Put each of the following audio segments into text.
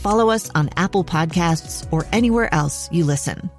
follow us on Apple Podcasts, or anywhere else you listen.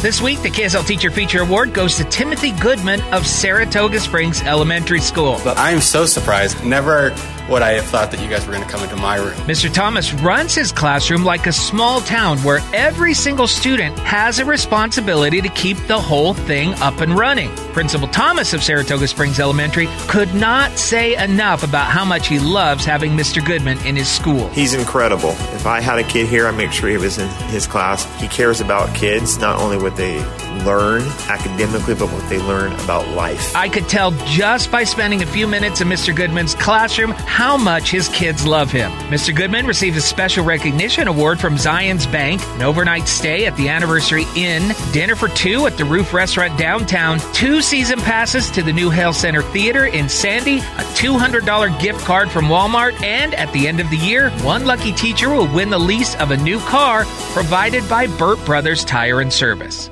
This week, the KSL Teacher Feature Award goes to Timothy Goodman of Saratoga Springs Elementary School. But I am so surprised. Never would I have thought that you guys were going to come into my room. Mr. Thomas runs his classroom like a small town where every single student has a responsibility to keep the whole thing up and running. Principal Thomas of Saratoga Springs Elementary could not say enough about how much he loves having Mr. Goodman in his school. He's incredible. If I had a kid here, I make sure he was in his class. He cares about kids, not only what they learn academically, but what they learn about life. I could tell just by spending a few minutes in Mr. Goodman's classroom how much his kids love him. Mr. Goodman received a special recognition award from Zions Bank, an overnight stay at the Anniversary Inn, dinner for two at the Roof Restaurant downtown, two season passes to the New Hale Center Theater in Sandy, a $200 gift card from Walmart, and at the end of the year, one lucky teacher will win the lease of a new car provided by Burt Brothers Tire and Service.